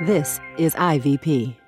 This is IVP.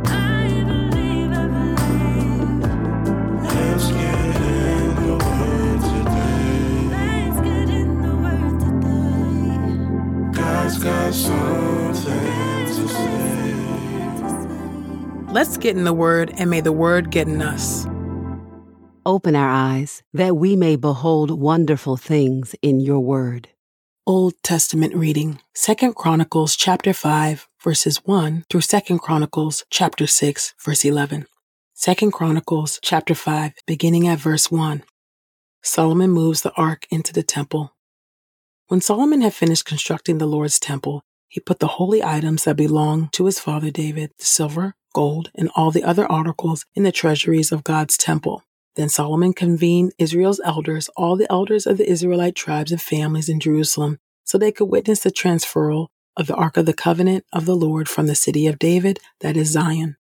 Let's get in the Word, and may the Word get in us. Open our eyes that we may behold wonderful things in your word. Old Testament reading, 2 Chronicles chapter 5, verses 1 through 2 Chronicles chapter 6, verse 11. 2 Chronicles chapter 5, beginning at verse 1. Solomon moves the ark into the temple. When Solomon had finished constructing the Lord's temple, he put the holy items that belonged to his father David, the silver, gold, and all the other articles in the treasuries of God's temple. Then Solomon convened Israel's elders, all the elders of the Israelite tribes and families in Jerusalem, so they could witness the transferal of the Ark of the Covenant of the Lord from the city of David, that is Zion.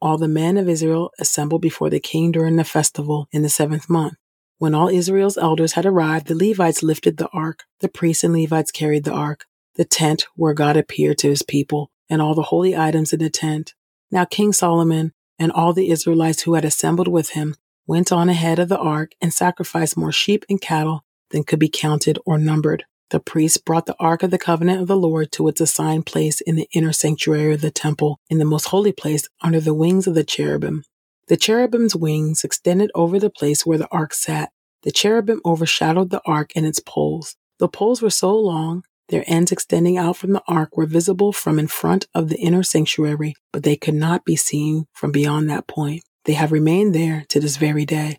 All the men of Israel assembled before the king during the festival in the seventh month. When all Israel's elders had arrived, the Levites lifted the ark, the priests and Levites carried the ark, the tent where God appeared to his people, and all the holy items in the tent. Now King Solomon and all the Israelites who had assembled with him went on ahead of the ark and sacrificed more sheep and cattle than could be counted or numbered. The priests brought the ark of the covenant of the Lord to its assigned place in the inner sanctuary of the temple, in the most holy place under the wings of the cherubim. The cherubim's wings extended over the place where the ark sat. The cherubim overshadowed the ark and its poles. The poles were so long their ends extending out from the ark were visible from in front of the inner sanctuary, but they could not be seen from beyond that point. They have remained there to this very day.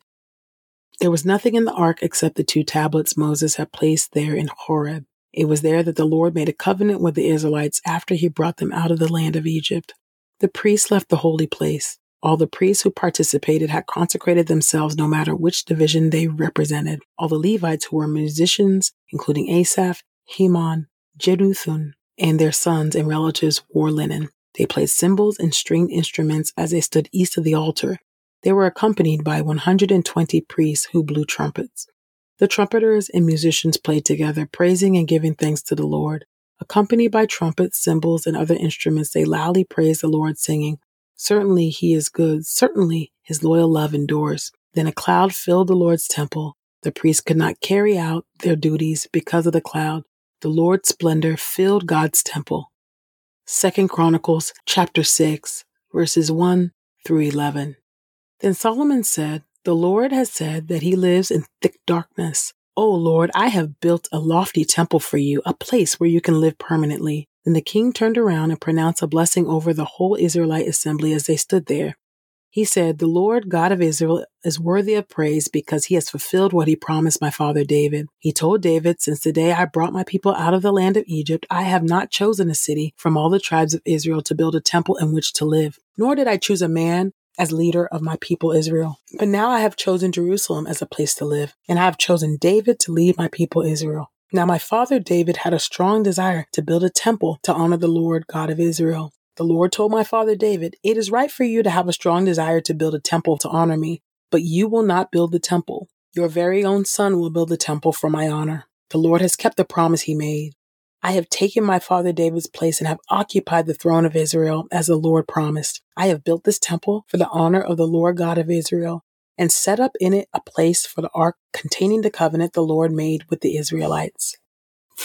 There was nothing in the ark except the two tablets Moses had placed there in Horeb. It was there that the Lord made a covenant with the Israelites after he brought them out of the land of Egypt. The priests left the holy place. All the priests who participated had consecrated themselves no matter which division they represented. All the Levites who were musicians, including Asaph, Heman, Jeduthun, and their sons and relatives wore linen. They played cymbals and stringed instruments as they stood east of the altar. They were accompanied by 120 priests who blew trumpets. The trumpeters and musicians played together, praising and giving thanks to the Lord. Accompanied by trumpets, cymbals, and other instruments, they loudly praised the Lord, singing, Certainly he is good. Certainly his loyal love endures. Then a cloud filled the Lord's temple. The priests could not carry out their duties because of the cloud. The Lord's splendor filled God's temple. Second Chronicles chapter 6 verses 1 through 11. Then Solomon said, The Lord has said that he lives in thick darkness. O Lord, I have built a lofty temple for you, a place where you can live permanently. Then the king turned around and pronounced a blessing over the whole Israelite assembly as they stood there. He said, The Lord God of Israel is worthy of praise because he has fulfilled what he promised my father David. He told David, Since the day I brought my people out of the land of Egypt, I have not chosen a city from all the tribes of Israel to build a temple in which to live, nor did I choose a man as leader of my people Israel. But now I have chosen Jerusalem as a place to live, and I have chosen David to lead my people Israel. Now my father David had a strong desire to build a temple to honor the Lord God of Israel. The Lord told my father David, It is right for you to have a strong desire to build a temple to honor me, but you will not build the temple. Your very own son will build the temple for my honor. The Lord has kept the promise he made. I have taken my father David's place and have occupied the throne of Israel as the Lord promised. I have built this temple for the honor of the Lord God of Israel and set up in it a place for the ark containing the covenant the Lord made with the Israelites.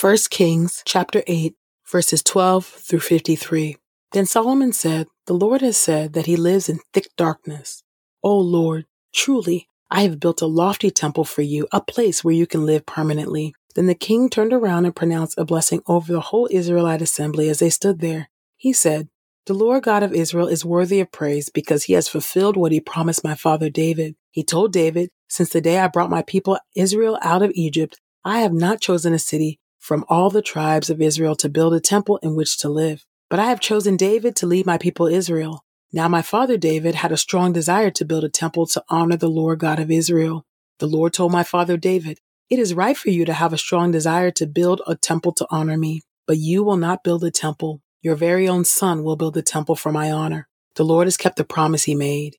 1 Kings chapter 8 verses 12 through 53. Then Solomon said, The Lord has said that he lives in thick darkness. O Lord, truly, I have built a lofty temple for you, a place where you can live permanently. Then the king turned around and pronounced a blessing over the whole Israelite assembly as they stood there. He said, The Lord God of Israel is worthy of praise because he has fulfilled what he promised my father David. He told David, Since the day I brought my people Israel out of Egypt, I have not chosen a city from all the tribes of Israel to build a temple in which to live. But I have chosen David to lead my people Israel. Now my father David had a strong desire to build a temple to honor the Lord God of Israel. The Lord told my father David, it is right for you to have a strong desire to build a temple to honor me, but you will not build a temple. Your very own son will build a temple for my honor. The Lord has kept the promise he made.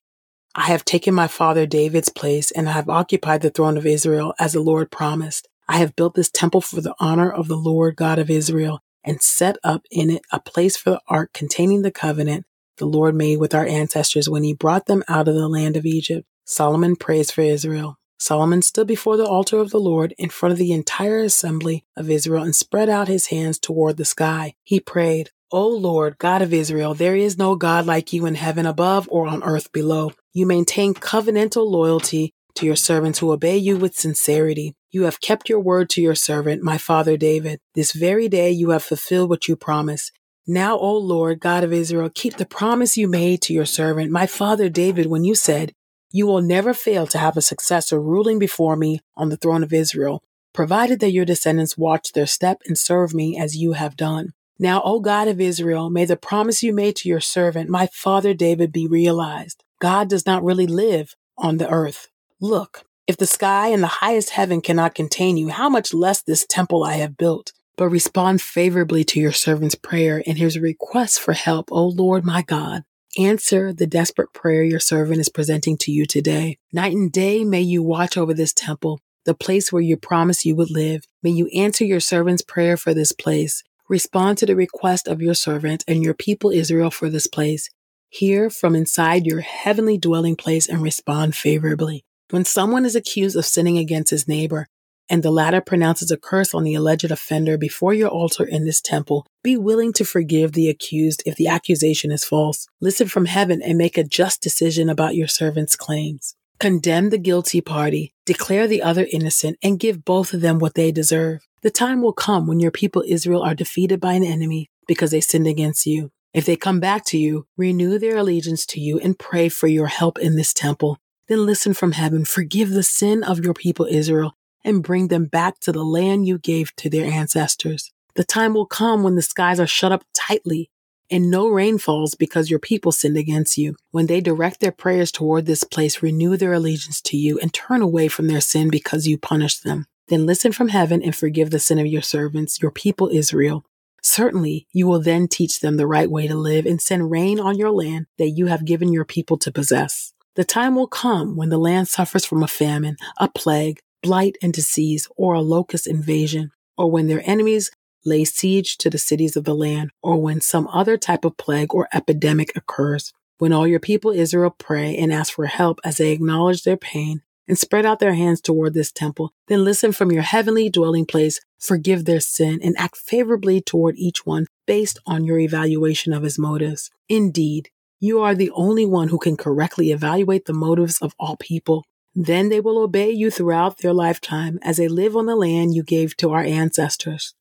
I have taken my father David's place and I have occupied the throne of Israel as the Lord promised. I have built this temple for the honor of the Lord God of Israel and set up in it a place for the ark containing the covenant the Lord made with our ancestors when he brought them out of the land of Egypt. Solomon prays for Israel. Solomon stood before the altar of the Lord in front of the entire assembly of Israel and spread out his hands toward the sky. He prayed, O Lord, God of Israel, there is no God like you in heaven above or on earth below. You maintain covenantal loyalty to your servants who obey you with sincerity. You have kept your word to your servant, my father David. This very day you have fulfilled what you promised. Now, O Lord, God of Israel, keep the promise you made to your servant, my father David, when you said, you will never fail to have a successor ruling before me on the throne of Israel, provided that your descendants watch their step and serve me as you have done. Now, O God of Israel, may the promise you made to your servant, my father David, be realized. God does not really live on the earth. Look, if the sky and the highest heaven cannot contain you, how much less this temple I have built? But respond favorably to your servant's prayer and his request for help, O Lord my God. Answer the desperate prayer your servant is presenting to you today. Night and day may you watch over this temple, the place where you promised you would live. May you answer your servant's prayer for this place. Respond to the request of your servant and your people Israel for this place. Hear from inside your heavenly dwelling place and respond favorably. When someone is accused of sinning against his neighbor, and the latter pronounces a curse on the alleged offender before your altar in this temple, be willing to forgive the accused if the accusation is false. Listen from heaven and make a just decision about your servant's claims. Condemn the guilty party, declare the other innocent, and give both of them what they deserve. The time will come when your people Israel are defeated by an enemy because they sinned against you. If they come back to you, renew their allegiance to you and pray for your help in this temple. Then listen from heaven, forgive the sin of your people Israel, and bring them back to the land you gave to their ancestors. The time will come when the skies are shut up tightly and no rain falls because your people sinned against you. When they direct their prayers toward this place, renew their allegiance to you and turn away from their sin because you punish them. Then listen from heaven and forgive the sin of your servants, your people Israel. Certainly, you will then teach them the right way to live and send rain on your land that you have given your people to possess. The time will come when the land suffers from a famine, a plague, blight and disease, or a locust invasion, or when their enemies lay siege to the cities of the land, or when some other type of plague or epidemic occurs. When all your people Israel pray and ask for help as they acknowledge their pain and spread out their hands toward this temple, then listen from your heavenly dwelling place, forgive their sin, and act favorably toward each one based on your evaluation of his motives. Indeed, you are the only one who can correctly evaluate the motives of all people. Then they will obey you throughout their lifetime as they live on the land you gave to our ancestors.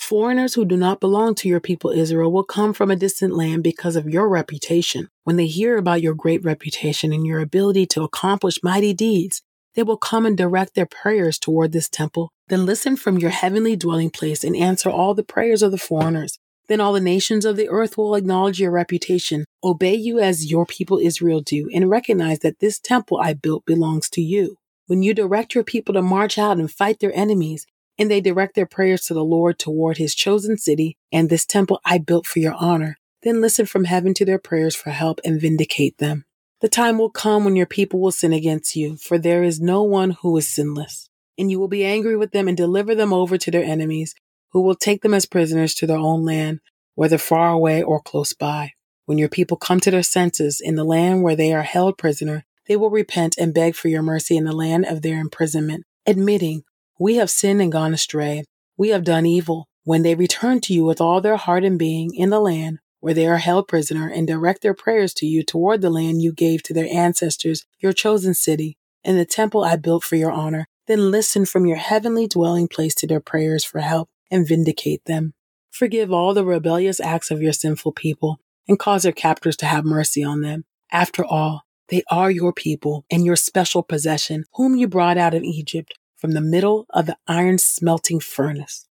Foreigners who do not belong to your people Israel will come from a distant land because of your reputation. When they hear about your great reputation and your ability to accomplish mighty deeds, they will come and direct their prayers toward this temple. Then listen from your heavenly dwelling place and answer all the prayers of the foreigners then all the nations of the earth will acknowledge your reputation, obey you as your people Israel do, and recognize that this temple I built belongs to you. When you direct your people to march out and fight their enemies, and they direct their prayers to the Lord toward his chosen city and this temple I built for your honor, then listen from heaven to their prayers for help and vindicate them. The time will come when your people will sin against you, for there is no one who is sinless. And you will be angry with them and deliver them over to their enemies, who will take them as prisoners to their own land, whether far away or close by. When your people come to their senses in the land where they are held prisoner, they will repent and beg for your mercy in the land of their imprisonment, admitting, We have sinned and gone astray. We have done evil. When they return to you with all their heart and being in the land where they are held prisoner and direct their prayers to you toward the land you gave to their ancestors, your chosen city, in the temple I built for your honor. Then listen from your heavenly dwelling place to their prayers for help and vindicate them. Forgive all the rebellious acts of your sinful people and cause their captors to have mercy on them. After all, they are your people and your special possession, whom you brought out of Egypt from the middle of the iron smelting furnace.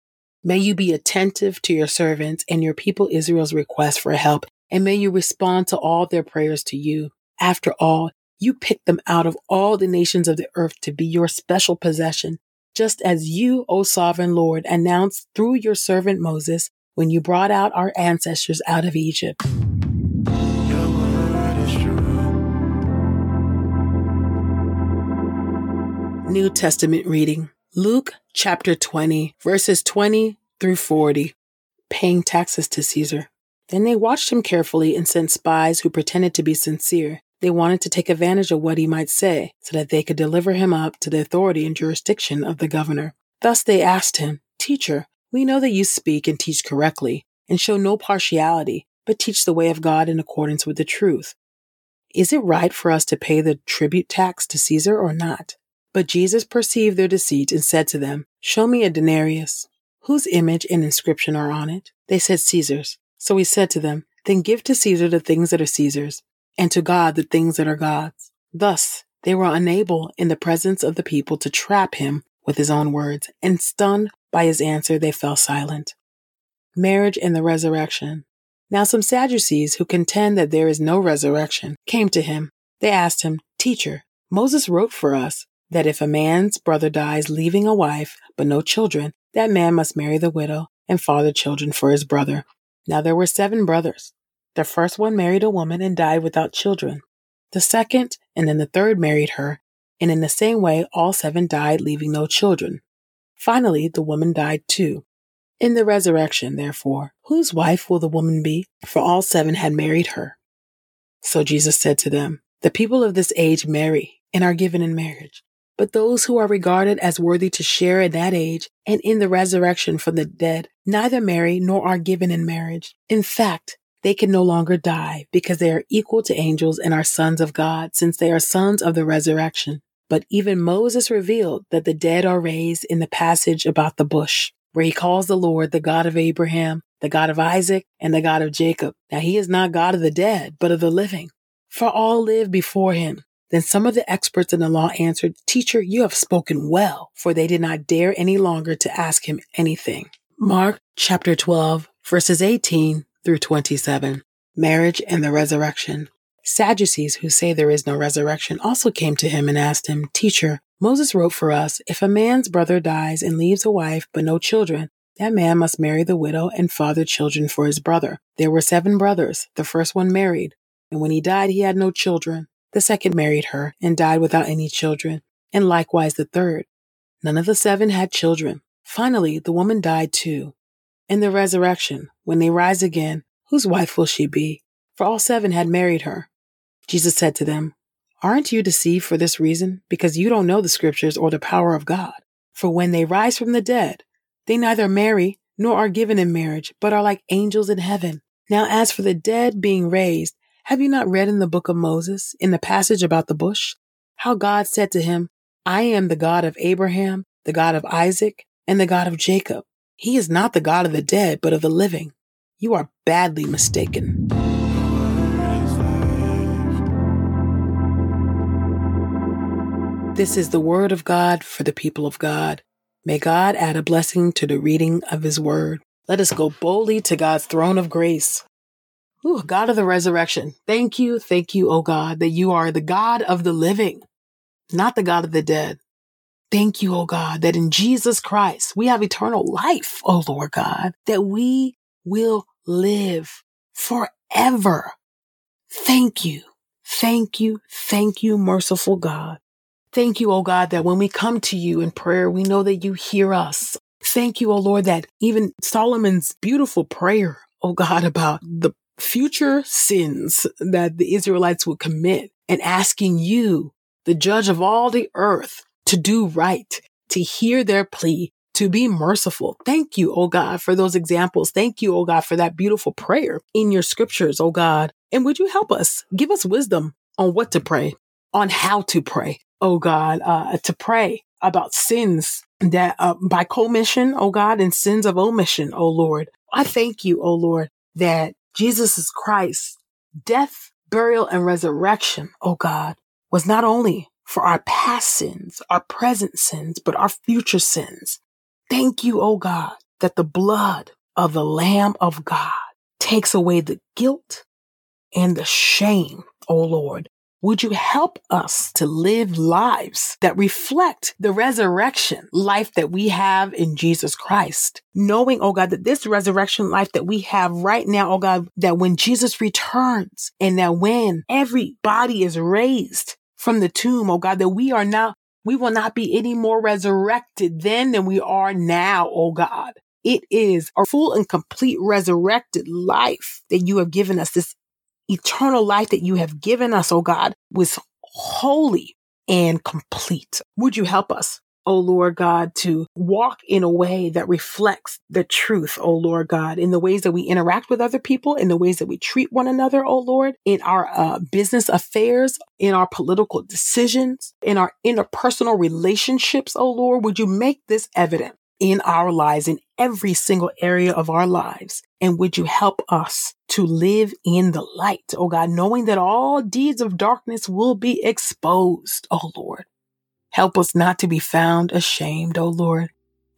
May you be attentive to your servants and your people Israel's request for help, and may you respond to all their prayers to you. After all, you picked them out of all the nations of the earth to be your special possession, just as you, O sovereign Lord, announced through your servant Moses when you brought out our ancestors out of Egypt. New Testament reading Luke chapter 20, verses 20 through 40. Paying taxes to Caesar. Then they watched him carefully and sent spies who pretended to be sincere. They wanted to take advantage of what he might say so that they could deliver him up to the authority and jurisdiction of the governor. Thus they asked him, Teacher, we know that you speak and teach correctly and show no partiality, but teach the way of God in accordance with the truth. Is it right for us to pay the tribute tax to Caesar or not? But Jesus perceived their deceit and said to them, Show me a denarius. Whose image and inscription are on it? They said, Caesar's. So he said to them, Then give to Caesar the things that are Caesar's, and to God the things that are God's. Thus, they were unable in the presence of the people to trap him with his own words, and stunned by his answer, they fell silent. Marriage and the resurrection. Now, some Sadducees who contend that there is no resurrection came to him. They asked him, Teacher, Moses wrote for us that if a man's brother dies leaving a wife but no children, that man must marry the widow and father children for his brother. Now there were seven brothers. The first one married a woman and died without children. The second and then the third married her, and in the same way all seven died leaving no children. Finally, the woman died too. In the resurrection, therefore, whose wife will the woman be? For all seven had married her. So Jesus said to them, The people of this age marry and are given in marriage but those who are regarded as worthy to share in that age and in the resurrection from the dead neither marry nor are given in marriage. In fact, they can no longer die because they are equal to angels and are sons of God, since they are sons of the resurrection. But even Moses revealed that the dead are raised in the passage about the bush, where he calls the Lord the God of Abraham, the God of Isaac, and the God of Jacob. Now he is not God of the dead, but of the living. For all live before him then some of the experts in the law answered, Teacher, you have spoken well, for they did not dare any longer to ask him anything. Mark chapter 12, verses 18 through 27. Marriage and the resurrection. Sadducees who say there is no resurrection also came to him and asked him, Teacher, Moses wrote for us, if a man's brother dies and leaves a wife but no children, that man must marry the widow and father children for his brother. There were seven brothers. The first one married, and when he died, he had no children. The second married her and died without any children, and likewise the third. None of the seven had children. Finally, the woman died too. In the resurrection, when they rise again, whose wife will she be? For all seven had married her. Jesus said to them, Aren't you deceived for this reason? Because you don't know the scriptures or the power of God. For when they rise from the dead, they neither marry nor are given in marriage, but are like angels in heaven. Now, as for the dead being raised, have you not read in the book of Moses, in the passage about the bush, how God said to him, I am the God of Abraham, the God of Isaac, and the God of Jacob. He is not the God of the dead, but of the living. You are badly mistaken. This is the word of God for the people of God. May God add a blessing to the reading of his word. Let us go boldly to God's throne of grace. Ooh, God of the resurrection. Thank you, thank you, oh God, that you are the God of the living, not the God of the dead. Thank you, oh God, that in Jesus Christ we have eternal life, oh Lord God, that we will live forever. Thank you. Thank you. Thank you, merciful God. Thank you, oh God, that when we come to you in prayer, we know that you hear us. Thank you, oh Lord, that even Solomon's beautiful prayer, oh God, about the future sins that the Israelites would commit and asking you, the judge of all the earth, to do right, to hear their plea, to be merciful. Thank you, oh God, for those examples. Thank you, oh God, for that beautiful prayer in your scriptures, oh God. And would you help us? Give us wisdom on what to pray, on how to pray, oh God, uh, to pray about sins that uh, by commission, oh God, and sins of omission, oh Lord. I thank you, oh Lord, that Jesus is Christ, death, burial, and resurrection, oh God, was not only for our past sins, our present sins, but our future sins. Thank you, oh God, that the blood of the Lamb of God takes away the guilt and the shame, oh Lord, would you help us to live lives that reflect the resurrection life that we have in Jesus Christ? Knowing, oh God, that this resurrection life that we have right now, oh God, that when Jesus returns and that when every body is raised from the tomb, oh God, that we are now, we will not be any more resurrected then than we are now, oh God. It is a full and complete resurrected life that you have given us, this eternal life that you have given us, oh God, was holy and complete. Would you help us? oh Lord God, to walk in a way that reflects the truth, oh Lord God, in the ways that we interact with other people, in the ways that we treat one another, oh Lord, in our uh, business affairs, in our political decisions, in our interpersonal relationships, oh Lord, would you make this evident in our lives, in every single area of our lives? And would you help us to live in the light, oh God, knowing that all deeds of darkness will be exposed, oh Lord. Help us not to be found ashamed, O Lord,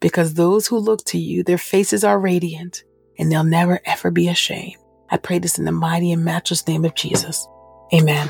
because those who look to you, their faces are radiant and they'll never ever be ashamed. I pray this in the mighty and matchless name of Jesus. Amen.